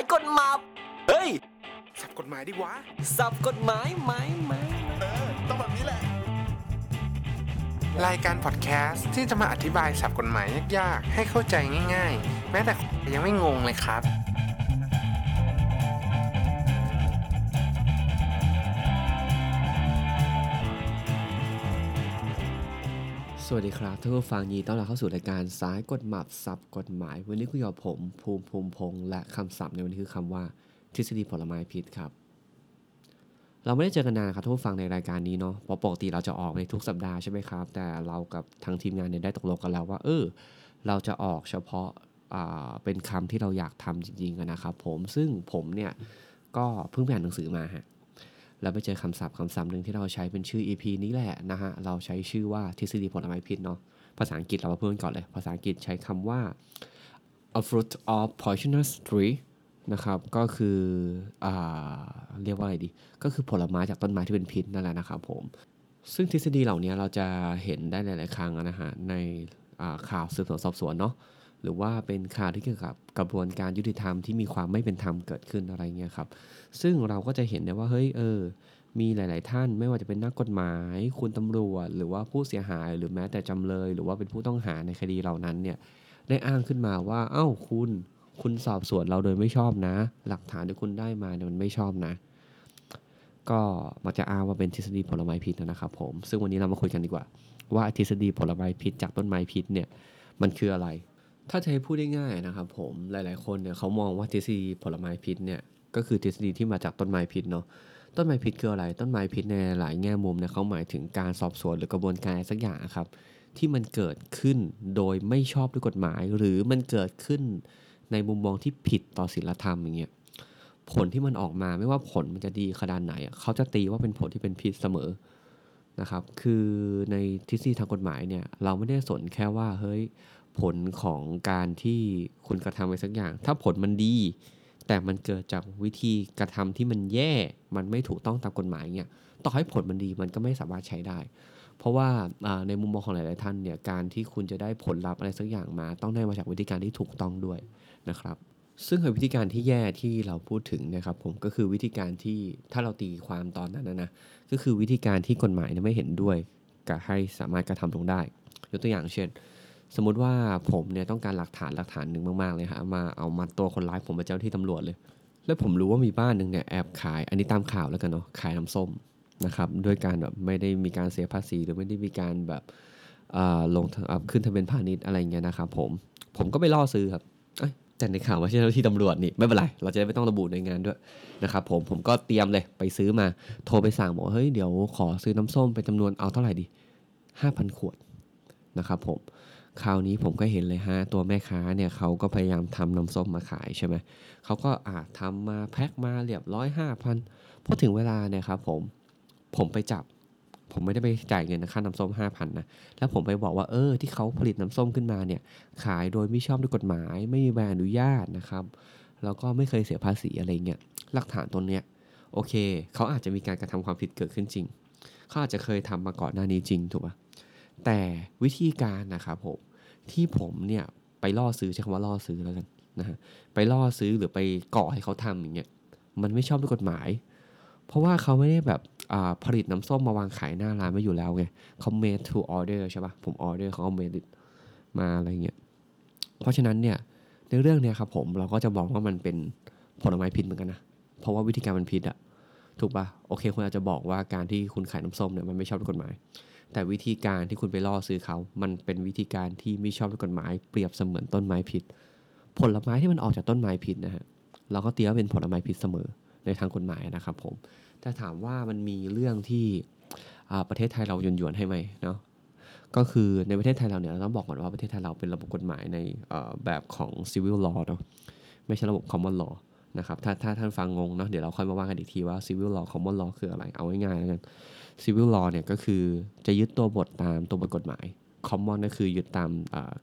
ายกฎหมายเฮ้ย สับกฎหมายดิวะ สับกฎหมายไหมไหมเออ ต้องแบบนี้แหละ รายการพอดแคสต์ที่จะมาอธิบายสับกฎหมายยากๆ ให้เข้าใจง่าย ๆ แม้แต่ยังไม่งงเลยครับ สวัสดีครับท่านผู้ฟังยินดีต้อนรับเข้าสู่รายการสายกฎหมายสับกฎหมาย วันนี้คุยกับผม ภูมิภูมิพงษ์และคำศัพท์ในวันนี้คือคำว่า ทฤษฎีผลไม้พิษครับ เราไม่ได้เจอกันนานครับท่านผู้ฟังในรายการนี้เนาะเพราะปกติเราจะออกในทุกสัปดาห์ใช่ไหมครับ แต่เรากับทางทีมงานเนี่ยได้ตกลงกันแล้วว่า เออ เราจะออกเฉพาะเป็นคำที่เราอยากทำจริงๆนะครับ ผมซึ่งผมเนี่ยก็เพิ่งไปอ่านหนังสือมาฮะ แล้วไปเจอคำศัพท์คำศัพท์หนึ่งที่เราใช้เป็นชื่อ EP นี้แหละนะฮะ เราใช้ชื่อว่าทฤษฎีผลไม้พิษเนาะ ภาษาอังกฤษเรามาพูดกันก่อนเลย ภาษาอังกฤษใช้คำว่า a fruit of poisonous tree นะครับ ก็คืออ่เรียกว่าอะไรดี ก็คือผลไม้จากต้นไม้ที่เป็นพิษนั่นแหละนะครับผม ซึ่งทฤษฎีเหล่านี้เราจะเห็นได้หลาย ๆ ครั้งนะฮะในข่าวสืบสวนสอบสวนเนาะ หรือว่าเป็นข่าวที่เกี่ยวกับกระบวนการยุติธรรมที่มีความไม่เป็นธรรมเกิดขึ้นอะไรเงี้ยครับ ซึ่งเราก็จะเห็นได้ว่าเฮ้ยเออ มีหลาย ๆ ท่านไม่ว่าจะเป็นนักกฎหมาย คุณตำรวจ หรือว่าผู้เสียหาย หรือแม้แต่จำเลย หรือว่าเป็นผู้ต้องหาในคดีเหล่านั้นเนี่ยได้อ้างขึ้นมาว่าเอ้าคุณคุณสอบสวนเราโดยไม่ชอบนะ หลักฐานที่คุณได้มาเนี่ยมันไม่ชอบนะ ก็มักจะอ้างว่าเป็นทฤษฎีผลไม้พิษนะครับผม ซึ่งวันนี้เรามาคุยกันดีกว่า ว่าทฤษฎีผลไม้พิษจากต้นไม้พิษเนี่ยมันคืออะไร ถ้าจะให้พูดได้ง่ายนะครับผมหลาย ๆ คนเนี่ยเขามองว่าทฤษฎีผลไม้พิษเนี่ยก็คือทฤษฎีที่มาจากต้นไม้พิษเนาะต้นไม้พิษคืออะไร ต้นไม้พิษในหลายแง่มุมเนี่ยเขาหมายถึงการสอบสวนหรือกระบวนการอะไรสักอย่างครับ ที่มันเกิดขึ้นโดยไม่ชอบด้วยกฎหมาย หรือมันเกิดขึ้นในมุมมองที่ผิดต่อศีลธรรมอย่างเงี้ยผลที่มันออกมาไม่ว่าผลมันจะดีขนาดไหน เขาจะตีว่าเป็นผลที่เป็นพิษเสมอนะครับ คือในทฤษฎีทางกฎหมายเนี่ยเราไม่ได้สนแค่ว่าเฮ้ย ผลของการที่คุณกระทำไปสักอย่าง ถ้าผลมันดี แต่มันเกิดจากวิธีกระทำที่มันแย่มันไม่ถูกต้องตามกฎหมายเนี่ยต่อให้ผลมันดีมันก็ไม่สามารถใช้ได้ เพราะว่าในมุมมองของหลาย ๆ ท่านเนี่ยการที่คุณจะได้ผลลัพธ์อะไรสักอย่างมา ต้องได้มาจากวิธีการที่ถูกต้องด้วยนะครับ ซึ่งวิธีการที่แย่ที่เราพูดถึงนะครับผมก็คือวิธีการที่ถ้าเราตีความตอนนั้นนะนะก็คือวิธีการที่กฎหมายเนี่ยไม่เห็นด้วยกับให้สามารถกระทำลงได้ ยกตัวอย่างเช่น สมมุติว่าผมเนี่ยต้องการหลักฐานหลักฐานหนึ่งมากๆเลยฮะมาเอามาตัวคนร้ายผมเป็นเจ้าที่ตำรวจเลย แล้วผมรู้ว่ามีบ้านหนึ่งเนี่ยแอบขาย อันนี้ตามข่าวแล้วกันเนาะขายน้ำส้มนะครับด้วยการแบบไม่ได้มีการเสียภาษีหรือไม่ได้มีการแบบอ่าลงขึ้นทะเบียนพาณิชย์อะไรเงี้ยนะครับผมผมก็ไปล่อซื้อครับเอ้ยแต่ในข่าวว่าใช่เจ้าที่ตำรวจนี่ไม่เป็นไร เราจะได้ไม่ต้องระบุในงานด้วยนะครับผมผมก็เตรียมเลยไปซื้อมาโทรไปสั่งบอกเฮ้ยเดี๋ยวขอซื้อน้ำส้มเป็นจำนวนเอาเท่าไหร่ดีห้าพันขวดนะครับผม คราวนี้ผมก็เห็นเลยฮะ ตัวแม่ค้าเนี่ยเขาก็พยายามทำน้ำส้มมาขายใช่ไหมเขาก็อ่าทำมาแพ็คมาเรียบร้อยห้าพันพอถึงเวลาเนี่ยครับผมผมไปจับ ผมไม่ได้ไปจ่ายเงินค่าน้ำส้มห้าพันนะแล้วผมไปบอกว่าเออที่เขาผลิตน้ำส้มขึ้นมาเนี่ย ขายโดยไม่ชอบด้วยกฎหมาย ไม่มีใบอนุญาตนะครับแล้วก็ไม่เคยเสียภาษีอะไรเงี้ยหลักฐานตรงเนี้ยโอเค เขาอาจจะมีการกระทำความผิดเกิดขึ้นจริง เขาอาจจะเคยทำมาก่อนหน้านี้จริงถูกปะ แต่วิธีการนะครับผมที่ผมเนี่ยไปล่อซื้อใช้คำว่าล่อซื้อแล้วกันนะฮะไปล่อซื้อหรือไปก่อให้เขาทำอย่างเงี้ยมันไม่ชอบด้วยกฎหมาย เพราะว่าเขาไม่ได้แบบอ่าผลิตน้ำส้มมาวางขายหน้าร้านไว้อยู่แล้วไงเขา made to order ใช่ปะผม order เขา made มาอะไรเงี้ยเพราะฉะนั้นเนี่ยในเรื่องเนี้ยครับผมเราก็จะบอกว่ามันเป็นผลไม้พิษเหมือนกันนะ เพราะว่าวิธีการมันผิดอะถูกปะโอเคคุณอาจจะบอกว่าการที่คุณขายน้ำส้มเนี่ยมันไม่ชอบด้วยกฎหมาย แต่วิธีการที่คุณไปล่อซื้อเขา มันเป็นวิธีการที่ไม่ชอบด้วยกฎหมาย เปรียบเสมือนต้นไม้พิษ ผลไม้ที่มันออกจากต้นไม้พิษนะฮะ เราก็เตียว่าเป็นผลไม้พิษเสมอในทางกฎหมายนะครับผมแต่ถามว่ามันมีเรื่องที่อ่าประเทศไทยเราหยวนหยวนๆให้ไหมเนาะ ก็คือในประเทศไทยเราเนี่ยเราต้องบอกก่อนว่าประเทศไทยเราเป็นระบบกฎหมายในแบบของ civil law เนาะ ไม่ใช่ระบบ common law นะครับถ้าถ้าท่านฟังงงเนาะเดี๋ยวเราค่อยมาว่ากันอีกทีว่า civil law common law คืออะไร เอาง่ายๆแล้วกัน civil law เนี่ยก็คือจะยึดตัวบทตามตัวบทกฎหมาย common ก็คือยึดตาม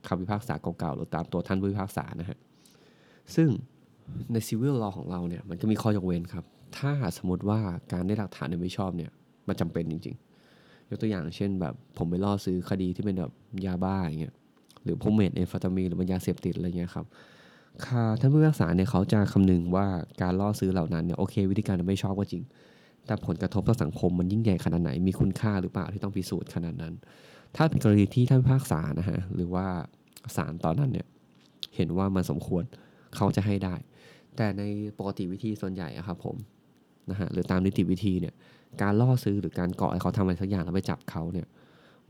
คำพิพากษาเก่าๆหรือตามตัวท่านผู้พิพากษานะฮะซึ่งใน civil law ของเราเนี่ยมันก็มีข้อยกเว้นครับ ถ้าสมมติว่าการได้หลักฐานโดยไม่ชอบเนี่ยมันจำเป็นจริง ๆ ยกตัวอย่างเช่นแบบผมไปล่อซื้อคดีที่เป็นแบบยาบ้าอย่างเงี้ยหรือพวกเมดเอฟตามีนหรือมันยาเสพติดอะไรเงี้ยครับ ค่ะท่านผู้พิพากษาเนี่ยเขาจะคำนึงว่าการล่อซื้อเหล่านั้นเนี่ยโอเค วิธีการไม่ชอบก็จริง แต่ผลกระทบต่อสังคมมันยิ่งใหญ่ขนาดไหนมีคุณค่าหรือเปล่าที่ต้องพิสูจน์ขนาดนั้น ถ้าเป็นกรณีที่ท่านพิพากษานะฮะหรือว่าศาลตอนนั้นเนี่ยเห็นว่ามันสมควรเขาจะให้ได้ แต่ในปกติวิธีส่วนใหญ่อะครับผมนะฮะหรือตามนิติวิธีเนี่ยการล่อซื้อหรือการเกาะให้เขาทำอะไรสักอย่างแล้วไปจับเขาเนี่ย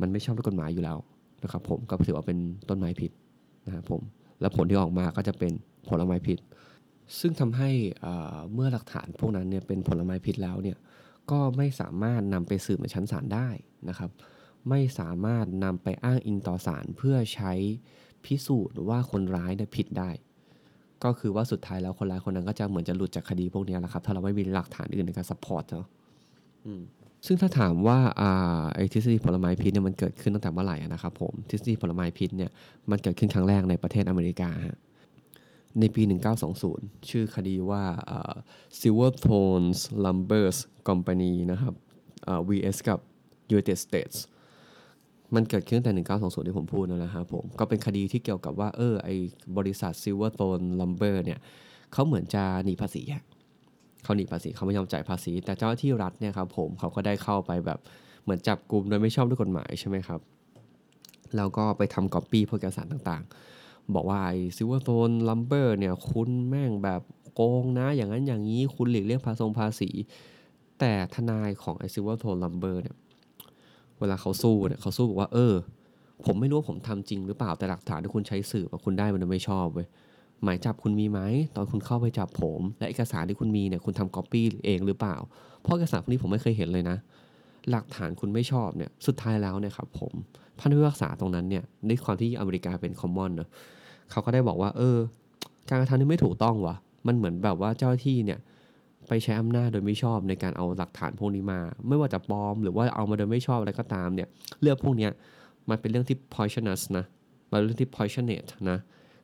มันไม่ชอบด้วยกฎหมายอยู่แล้วนะครับผมก็ถือว่าเป็นต้นไม้ผิดนะครับผม แล้วผลที่ออกมาก็จะเป็นผลไม้พิษ ซึ่งทำให้เมื่อหลักฐานพวกนั้นเนี่ยเป็นผลไม้พิษแล้วเนี่ยก็ไม่สามารถนำไปสืบในชั้นศาลได้นะครับ ไม่สามารถนำไปอ้างอิงต่อศาลเพื่อใช้พิสูจน์ว่าคนร้ายเนี่ยผิดได้ ก็คือว่าสุดท้ายแล้วคนร้ายคนนั้นก็จะเหมือนจะหลุดจากคดีพวกนี้แหละครับ ถ้าเราไม่มีหลักฐานอื่นในการ support เนาะอืม ซึ่งถ้าถามว่าอาไอ้ทฤษฎีผลไม้พิษเนี่ยมันเกิดขึ้นตั้งแต่เมื่อไหร่นะครับผมทฤษฎีผลไม้พิษเนี่ยมันเกิดขึ้นครั้งแรกในประเทศอเมริกาฮะในปี 1920 ชื่อคดีว่า Silver Tones Lumbers Company นะครับ vs กับ United States มันเกิดขึ้นแต่ 1920 ที่ผมพูดนั่นแหละครับผม ก็เป็นคดีที่เกี่ยวกับว่า เออ ไอบริษัท Silver Tone Lumber เนี่ยเขาเหมือนจะหนีภาษีอะ เขาหนีภาษีเขาไม่ยอมจ่ายภาษี แต่เจ้าหน้าที่รัฐเนี่ยครับผมเขาก็ได้เข้าไปแบบเหมือนจับกลุ่มโดยไม่ชอบด้วยกฎหมายใช่ไหมครับแล้วก็ไปทำก๊อปปี้พวกเอกสารต่างๆ บอกว่าไอ้ Silverstone Lumber เนี่ยคุณแม่งแบบโกงนะ อย่างนั้นอย่างนี้คุณหลีกเลี่ยงภาษงภาษี แต่ทนายของไอ้ Silverstone Lumber เนี่ยเวลาเขาสู้เนี่ยเขาสู้บอกว่าเออ ผมไม่รู้ว่าผมทำจริงหรือเปล่าแต่หลักฐานที่คุณใช้สืบอะคุณได้มันไม่ชอบเว้ย หมายจับคุณมีไหมตอนคุณเข้าไปจับผม และเอกสารที่คุณมีเนี่ยคุณทำก๊อปปี้เองหรือเปล่า เพราะเอกสารพวกนี้ผมไม่เคยเห็นเลยนะ หลักฐานคุณไม่ชอบเนี่ยสุดท้ายแล้วเนี่ยครับผมพันธุ์พิพากษาตรงนั้นเนี่ยด้วยความที่อเมริกาเป็นคอมมอนเนะเขาก็ได้บอกว่า เออ การกระทำนี้ไม่ถูกต้องวะมันเหมือนแบบว่าเจ้าที่เนี่ยไปใช้อำนาจโดยไม่ชอบในการเอาหลักฐานพวกนี้มา ไม่ว่าจะปลอมหรือว่าเอามาโดยไม่ชอบอะไรก็ตามเนี่ยเรื่องพวกนี้มันเป็นเรื่องที่ poisonous นะมันเป็นเรื่องที่ poisonate นะ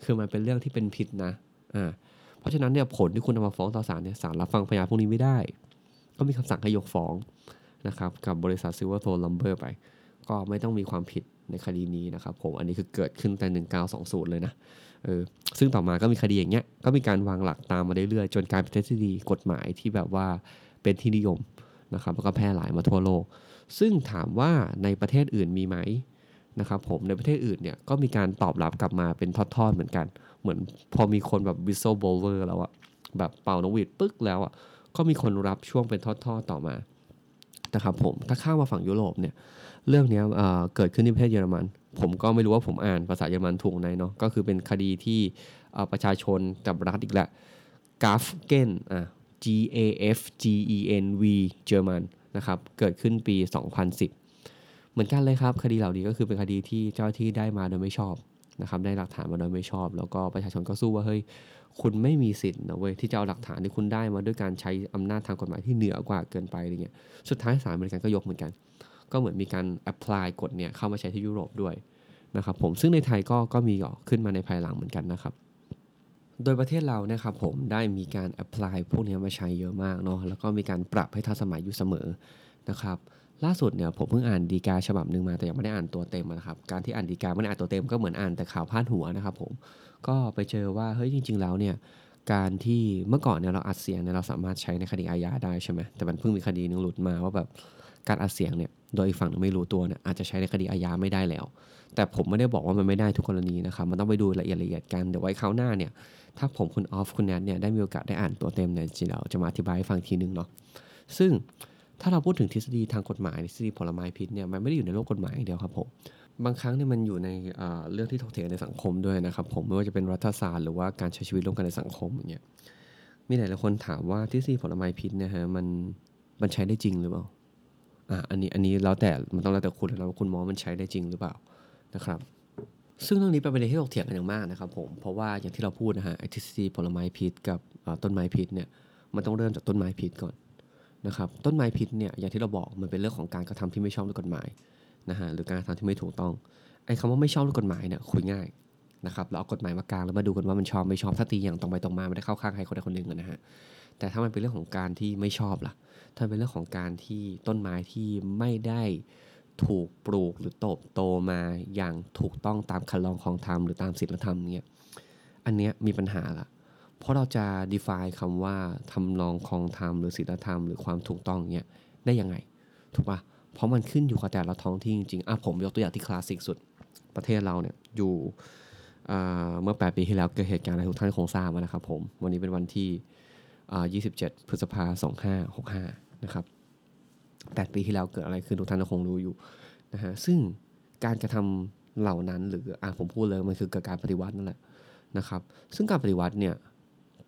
คือมันเป็นเรื่องที่เป็นพิษนะอ่าเพราะฉะนั้นเนี่ยผลที่คุณเอามาฟ้องต่อศาลเนี่ยศาลรับฟังพยานพวกนี้ไม่ได้ ก็มีคำสั่งให้ยกฟ้องนะครับกับบริษัท Silver t o n Lumber ไป ก็ไม่ต้องมีความผิดในคดีนี้นะครับผมอันนี้คือเกิดขึ้นแต่ 1920 เลยนะเออซึ่งต่อมาก็มีคดีอย่างเงี้ยก็มีการวางหลักตามมาเรื่อยๆจนกลายเป็นทฤษฎีกฎหมายที่แบบว่าเป็นที่นิยมนะครับแล้วก็แพร่หลายมาทั่วโลก ซึ่งถามว่าในประเทศอื่นมีไหม นะครับผมในประเทศอื่นเนี่ยก็มีการตอบรับกลับมาเป็นทอดๆเหมือนกัน เหมือนพอมีคนแบบ whistle blower แล้วอะแบบเป่านกหวีดปึ๊กแล้วอะก็มีคนรับช่วงเป็นทอดๆต่อมานะครับผมถ้าข้ามมาฝั่งยุโรปเนี่ยเรื่องนี้เเกิดขึ้นที่ประเทศเยอรมัน ผมก็ไม่รู้ว่าผมอ่านภาษาเยอรมันถูกไหนเนาะก็คือเป็นคดีที่ประชาชนกับรัฐอีกแหละกาฟเกนอะ G A F G E N V เยอรมันนะครับเกิดขึ้นปี 2010 เหมือนกันเลยครับ คดีเหล่านี้ก็คือเป็นคดีที่เจ้าที่ได้มาโดยไม่ชอบนะครับได้หลักฐานมาโดยไม่ชอบ แล้วก็ประชาชนก็สู้ว่าเฮ้ยคุณไม่มีสิทธิ์นะเว้ยที่จะเอาหลักฐานที่คุณได้มาด้วยการใช้อำนาจทางกฎหมายที่เหนือกว่าเกินไปอะไรเงี้ยสุดท้ายศาลอเมริกันก็ยกเหมือนกัน ก็เหมือนมีการ apply กฎเนี่ยเข้ามาใช้ที่ยุโรปด้วยนะครับผมซึ่งในไทยก็ก็มีออกขึ้นมาในภายหลังเหมือนกันนะครับโดยประเทศเรานะครับผมได้มีการ apply พวกนี้มาใช้เยอะมากเนาะแล้วก็มีการปรับให้ทันสมัยอยู่เสมอนะครับ ล่าสุดเนี่ยผมเพิ่งอ่านดีกาฉบับหนึ่งมาแต่ยังไม่ได้อ่านตัวเต็มนะครับการที่อ่านดีกาไม่ได้อ่านตัวเต็มก็เหมือนอ่านแต่ข่าวพาดหัวนะครับผมก็ไปเจอว่าเฮ้ยจริง ๆ แล้วเนี่ยการที่เมื่อก่อนเนี่ยเราอัดเสียงเนี่ยเราสามารถใช้ในคดีอาญาได้ใช่ไหมแต่มันเพิ่งมีคดีหนึงหลุดมาว่าแบบการอัดเสียงเนี่ยโดยอีกฝั่งนึ่งไม่รู้ตัวเนี่ยอาจจะใช้ในคดีอาญาไม่ได้แล้ว แต่ผมไม่ได้บอกว่ามันไม่ได้ทุกกรณีนะครับมันต้องไปดูละเอียดละเอียดกันเดี๋ยวไว้คราวหน้าเนี่ยถ้าผมคุณออฟคุณแนทเนี่ยได้มีโอกาสได้อ่านตัวเต็มเนี่ยจริงๆเราจะมาอธิบายให้ฟังทีนึงเนาะซึ่ง ถ้าเราพูดถึงทฤษฎีทางกฎหมายทฤษฎีผลไม้พิษเนี่ยมันไม่ได้อยู่ในโลกกฎหมายอย่างเดียวครับผมบางครั้งเนี่ยมันอยู่ในเรื่องที่ถกเถียงในสังคมด้วยนะครับผมไม่ว่าจะเป็นรัฐศาสตร์หรือว่าการใช้ชีวิตร่วมกันในสังคมอย่างเงี้ยมีหลายคนถามว่าทฤษฎีผลไม้พิษนี่ยฮะมันมันใช้ได้จริงหรือเปล่าอะอันนี้อันนี้แล้วแต่มันต้องแล้วแต่คุณแล้วว่าคุณมองมันใช้ได้จริงหรือเปล่านะครับ ซึ่งเรื่องนี้เป็นประเด็นที่ถกเถียงกันอย่างมากนะครับผมเพราะว่าอย่างที่เราพูดนะฮะทฤษฎีผลไม้พิษกับต้นไม้พิษเนี่ยมันต้องเริ่มจากต้นไม้พิษก่อน นะครับต้นไม้พิษเนี่ยอย่างที่เราบอกมันเป็นเรื่องของการกระทำที่ไม่ชอบด้วยกฎหมายนะฮะหรือการกระทำที่ไม่ถูกต้องไอ้คำว่าไม่ชอบด้วยกฎหมายเนี่ยคุยง่ายนะครับเราเอากฎหมายมากลางแล้วมาดูกันว่ามันชอบไม่ชอบถ้าตีอย่างตรงไปตรงมาไม่ได้เข้าข้างใครคนใดคนหนึ่งนะฮะแต่ถ้ามันเป็นเรื่องของการที่ไม่ชอบล่ะ ถ้าเป็นเรื่องของการที่ต้นไม้ที่ไม่ได้ถูกปลูกหรือโตโตมาอย่างถูกต้องตามคันลองของธรรมหรือตามศีลธรรมเนี่ยอันเนี้ยมีปัญหาละ เพราะเราจะ define คำว่าทำนองคองธรรมหรือศีลธรรมหรือความถูกต้องเนี้ยได้ยังไง ถูกปะเพราะมันขึ้นอยู่กับแต่ละท้องที่จริงๆอะผมยกตัวอย่างที่คลาสสิกสุดประเทศเราเนี่ยอยู่เมื่อ 8 ปีที่แล้วเกิดเหตุการณ์อะไรทุกท่านคงทราบนะครับผม วันนี้เป็นวันที่อ่า27 พฤษภา2565 นะครับ 8 ปีที่แล้วเกิดอะไรขึ้นทุกท่านคงรู้อยู่นะฮะซึ่งการกระทำเหล่านั้นหรืออะผมพูดเลยมันคือการปฏิวัตินั่นแหละนะครับ ซึ่งการปฏิวัติเนี่ย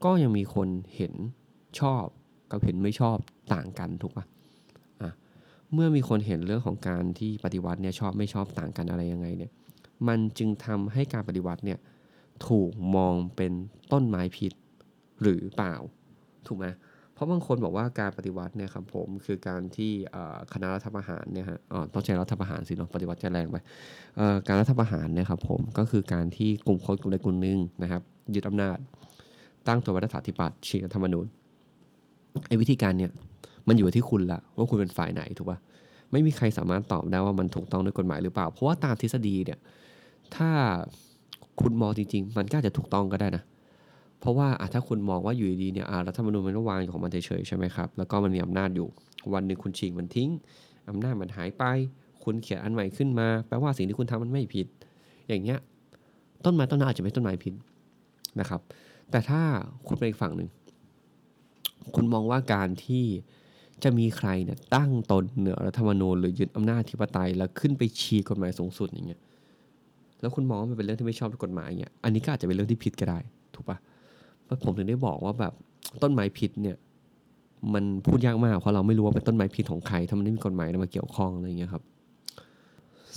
ก็ยังมีคนเห็นชอบกับเห็นไม่ชอบต่างกันถูกปะ่ะเมื่อมีคนเห็นเรื่องของการที่ปฏิวัติเนี่ยชอบไม่ชอบต่างกันอะไรยังไงเนี่ย มันจึงทำให้การปฏิวัติเนี่ยถูกมองเป็นต้นไม้พิษหรือเปล่า ถูกไหมเพราะบางคนบอกว่าการปฏิวัติเนี่ยครับผมคือการที่คณะรัฐประหารเนี่ยฮะอ๋อต้องใช้รัฐประหารสิเนาะปฏิวัติจะแรงไปการรัฐประหารเนี่ยครับผมก็คือการที่กลุ่มคนกลุ่มใดกลุ่มหนึ่งนะครับยึดอำนาจ ตั้งตัวรัฐาธิปัตย์ฉีกรัฐธรรมนูญไอ้วิธีการเนี่ยมันอยู่ที่คุณละว่าคุณเป็นฝ่ายไหนถูกปะไม่มีใครสามารถตอบได้ว่ามันถูกต้องด้วยกฎหมายหรือเปล่า เพราะว่าตามทฤษฎีเนี่ยถ้าคุณมองจริง ๆ มันก็อาจจะถูกต้องก็ได้นะ เพราะว่าถ้าคุณมองว่าอยู่ดีเนี่ยรัฐธรรมนูญมันก็วางอยู่ของมันเฉยๆใช่ไหมครับแล้วก็มันมีอำนาจอยู่ วันหนึ่งคุณฉีกมันทิ้งอำนาจมันหายไป คุณเขียนอันใหม่ขึ้นมา แปลว่าสิ่งที่คุณทำมันไม่ผิด อย่างเงี้ยต้นไม้ต้นนั้นอาจจะไม่ต้นไม้ผิดนะครับ แต่ถ้าคุณไปอีกฝั่งหนึ่ง คุณมองว่าการที่จะมีใครเนี่ยตั้งตนเหนือรัฐธรรมนูญหรือยึดอำนาจธิปไตยแล้วขึ้นไปชี้กฎหมายสูงสุดอย่างเงี้ย แล้วคุณมองว่ามันเป็นเรื่องที่ไม่ชอบด้วยกฎหมายอย่างเงี้ย อันนี้ก็อาจจะเป็นเรื่องที่ผิดก็ได้ ถูกปะเพราะผมถึงได้บอกว่าแบบต้นไม้ผิดเนี่ยมันพูดยากมากเพราะเราไม่รู้ว่าเป็นต้นไม้ผิดของใครถ้ามันไม่มีกฎหมายมาเกี่ยวข้องอะไรอย่างเงี้ยครับ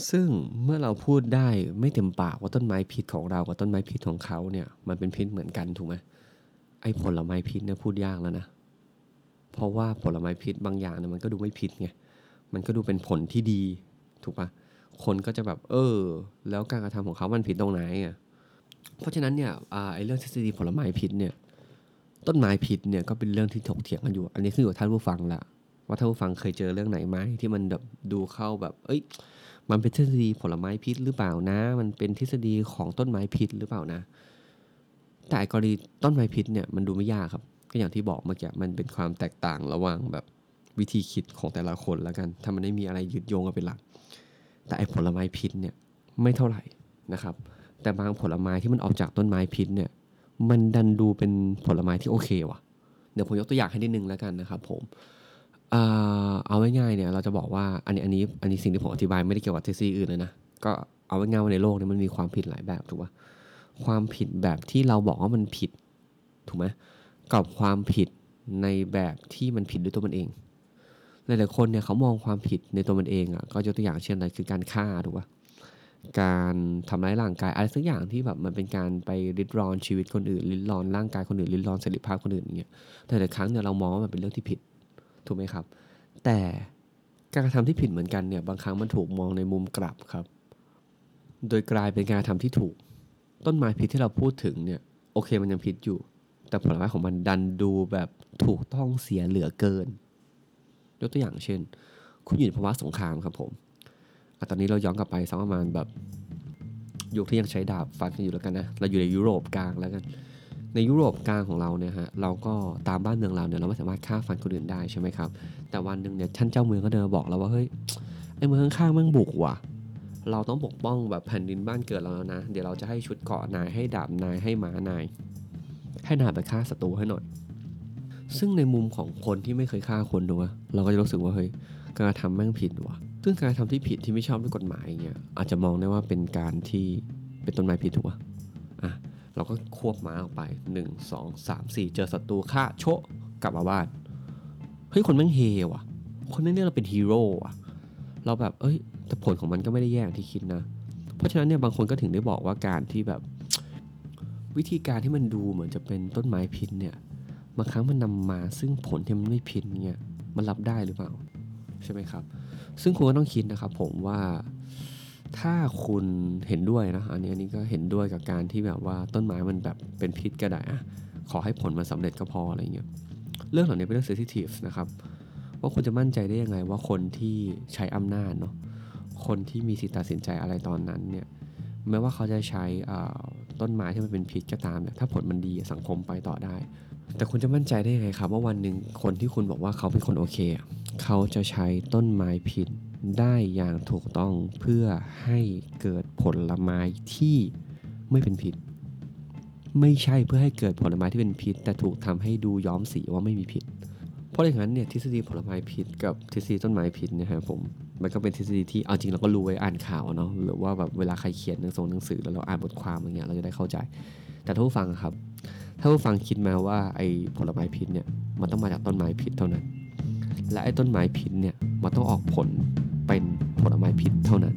ซึ่งเมื่อเราพูดได้ไม่เต็มปากว่าต้นไม้พิษของเรากับต้นไม้พิษของเขาเนี่ย มันเป็นพิษเหมือนกันถูกไหมไอ้ผลไม้พิษเนี่ยพูดยากแล้วนะ เพราะว่าผลไม้พิษบางอย่างเนี่ยมันก็ดูไม่พิษไง มันก็ดูเป็นผลที่ดี ถูกปะคนก็จะแบบ เออ แล้วการกระทำของเขามันผิดตรงไหนอะ เพราะฉะนั้นเนี่ยไอ้เรื่องทฤษฎีผลไม้พิษเนี่ย ต้นไม้พิษเนี่ยก็เป็นเรื่องที่ถกเถียงกันอยู่ อันนี้ขึ้นอยู่กับท่านผู้ฟังละว่าท่านผู้ฟังเคยเจอเรื่องไหนไหมที่มันแบบดูเข้าแบบ เอ้ย มันเป็นทฤษฎีผลไม้พิษหรือเปล่านะ มันเป็นทฤษฎีของต้นไม้พิษหรือเปล่านะ แต่กรณีต้นไม้พิษเนี่ยมันดูไม่ยากครับ ก็อย่างที่บอกเมื่อกี้มันเป็นความแตกต่างระหว่างแบบวิธีคิดของแต่ละคนแล้วกัน ถ้ามันไม่มีอะไรยึดโยงกันเป็นหลัก แต่ไอ้ผลไม้พิษเนี่ยไม่เท่าไหร่นะครับ แต่บางผลไม้ที่มันออกจากต้นไม้พิษเนี่ย มันดันดูเป็นผลไม้ที่โอเคว่ะ เดี๋ยวผมยกตัวอย่างให้นิดนึงแล้วกันนะครับผม เอ่อเอาง่ายๆเนี่ยเราจะบอกว่าอันนี้อันนี้อันนี้สิ่งที่ผมอธิบายไม่ได้เกี่ยวกับทฤษฎีอื่นเลยนะก็เอาง่ายๆว่าในโลกนี่ยมันมีความผิดหลายแบบถูกป่ะความผิดแบบที่เราบอกว่ามันผิดถูกไหมกับความผิดในแบบที่มันผิดด้วยตัวมันเองหลายๆคนเนี่ยเขามองความผิดในตัวมันเองอะก็ยกตัวอย่างเช่นอะไรคือการฆ่าถูกป่ะการทำร้ายร่างกายอะไรสักอย่างที่แบบมันเป็นการไปริดรอนชีวิตคนอื่นริดรอนร่างกายคนอื่นริดรอนเสรีภาพคนอื่นอย่างเงี้ยแต่หลายครั้งเนี่ยเรามองว่ามันเป็นเรื่องที่ผิด ถูกไหมครับ แต่การกระทำที่ผิดเหมือนกันเนี่ยบางครั้งมันถูกมองในมุมกลับครับ โดยกลายเป็นการกระทำที่ถูก ต้นไม้พิษที่เราพูดถึงเนี่ยโอเคมันยังผิดอยู่ แต่ผลไม้ของมันดันดูแบบถูกต้องเสียเหลือเกิน ยกตัวอย่างเช่น คุณอยู่ในภาวะสงครามครับผมอตอนนี้เราย้อนกลับไปสักประมาณแบบยุคที่ยังใช้ดาบฟันกันอยู่แล้วกันนะ เราอยู่ในยุโรปกลางแล้วกัน ในยุโรปกลางของเราเนี่ยฮะเราก็ตามบ้านเมืองเราเนี่ยเราไม่สามารถฆ่าฟันคนอื่นได้ใช่ไหมครับ แต่วันหนึ่งเนี่ยท่านเจ้าเมืองก็เดินบอกเราว่าเฮ้ยไอ้เมืองข้างๆแมันบุกว่ะ เราต้องปกป้องแบบแผ่นดินบ้านเกิดเราแล้วนะ เดี๋ยวเราจะให้ชุดเกาะนายให้ดาบนายให้หมานาย ให้นายไปฆ่าศัตรูให้หน่อย ซึ่งในมุมของคนที่ไม่เคยฆ่าคนดูวะเราก็จะรู้สึกว่าเฮ้ยการกระทำแม่งผิดว่ะ ซึ่งการกระทำที่ผิดที่ไม่ชอบด้วยกฎหมายเงี้ยอาจจะมองได้ว่าเป็นการที่เป็นต้นไม้ผิดถูกปะ เราก็ควบม้าออกไปหนึ่งสองสามสี่เจอศัตรูฆ่าโชะกลับมาบ้านเฮ้ยคนแม่งเฮว่ะ คนแม่งเรียกเราเป็นฮีโร่ว่ะเราแบบเอ้ยแต่ผลของมันก็ไม่ได้แย่อย่างที่คิดนะ เพราะฉะนั้นเนี่ยบางคนก็ถึงได้บอกว่าการที่แบบ วิธีการที่มันดูเหมือนจะเป็นต้นไม้พิษเนี่ยบางครั้งมันนำมาซึ่งผลที่มันไม่พิษเนี่ยมันรับได้หรือเปล่าใช่ไหมครับ ซึ่งคุณก็ต้องคิดนะครับผมว่า ถ้าคุณเห็นด้วยนะอันนี้อันนี้ก็เห็นด้วยกับการที่แบบว่าต้นไม้มันแบบเป็นพิษก็ได้อะขอให้ผลมันสำเร็จก็พออะไรเงี้ยเรื่องเหล่านี้เป็นเรื่อง sensitive นะครับว่าคุณจะมั่นใจได้ยังไงว่าคนที่ใช้อำนาจเนาะคนที่มีสิทธิตัดสินใจอะไรตอนนั้นเนี่ยแม้ว่าเขาจะใช้ต้นไม้ที่มันเป็นพิษก็ตามเนี่ยถ้าผลมันดีสังคมไปต่อได้ แต่คุณจะมั่นใจได้ยังไงครับว่าวันหนึ่งคนที่คุณบอกว่าเขาเป็นคนโอเค เขาจะใช้ต้นไม้พิษ ได้อย่างถูกต้องเพื่อให้เกิดผลไม้ที่ไม่เป็นพิษ ไม่ใช่เพื่อให้เกิดผลไม้ที่เป็นพิษ แต่ถูกทำให้ดูย้อมสีว่าไม่มีพิษ เพราะอย่างนั้นเนี่ยทฤษฎีผลไม้พิษกับทฤษฎีต้นไม้พิษนะครับผมมันก็เป็นทฤษฎีที่เอาจริงเราก็รู้ไว้อ่านข่าวเนาะหรือว่าแบบเวลาใครเขียนหนังสือหนังสือแล้วเราอ่านบทความอะไรเงี้ยเราจะได้เข้าใจ แต่ถ้าผู้ฟังครับถ้าผู้ฟังคิดมาว่าไอ้ผลไม้พิษเนี่ยมันต้องมาจากต้นไม้พิษเท่านั้น และไอ้ต้นไม้พิษเนี่ยมันต้องออกผล เป็นผลไม้พิษเท่านั้น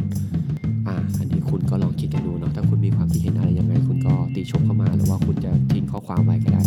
อ่า อันนี้คุณก็ลองคิดกันดูเนาะ ถ้าคุณมีความคิดเห็นอะไรยังไง คุณก็ตีชมเข้ามา หรือว่าคุณจะทิ้งข้อความไว้ก็ได้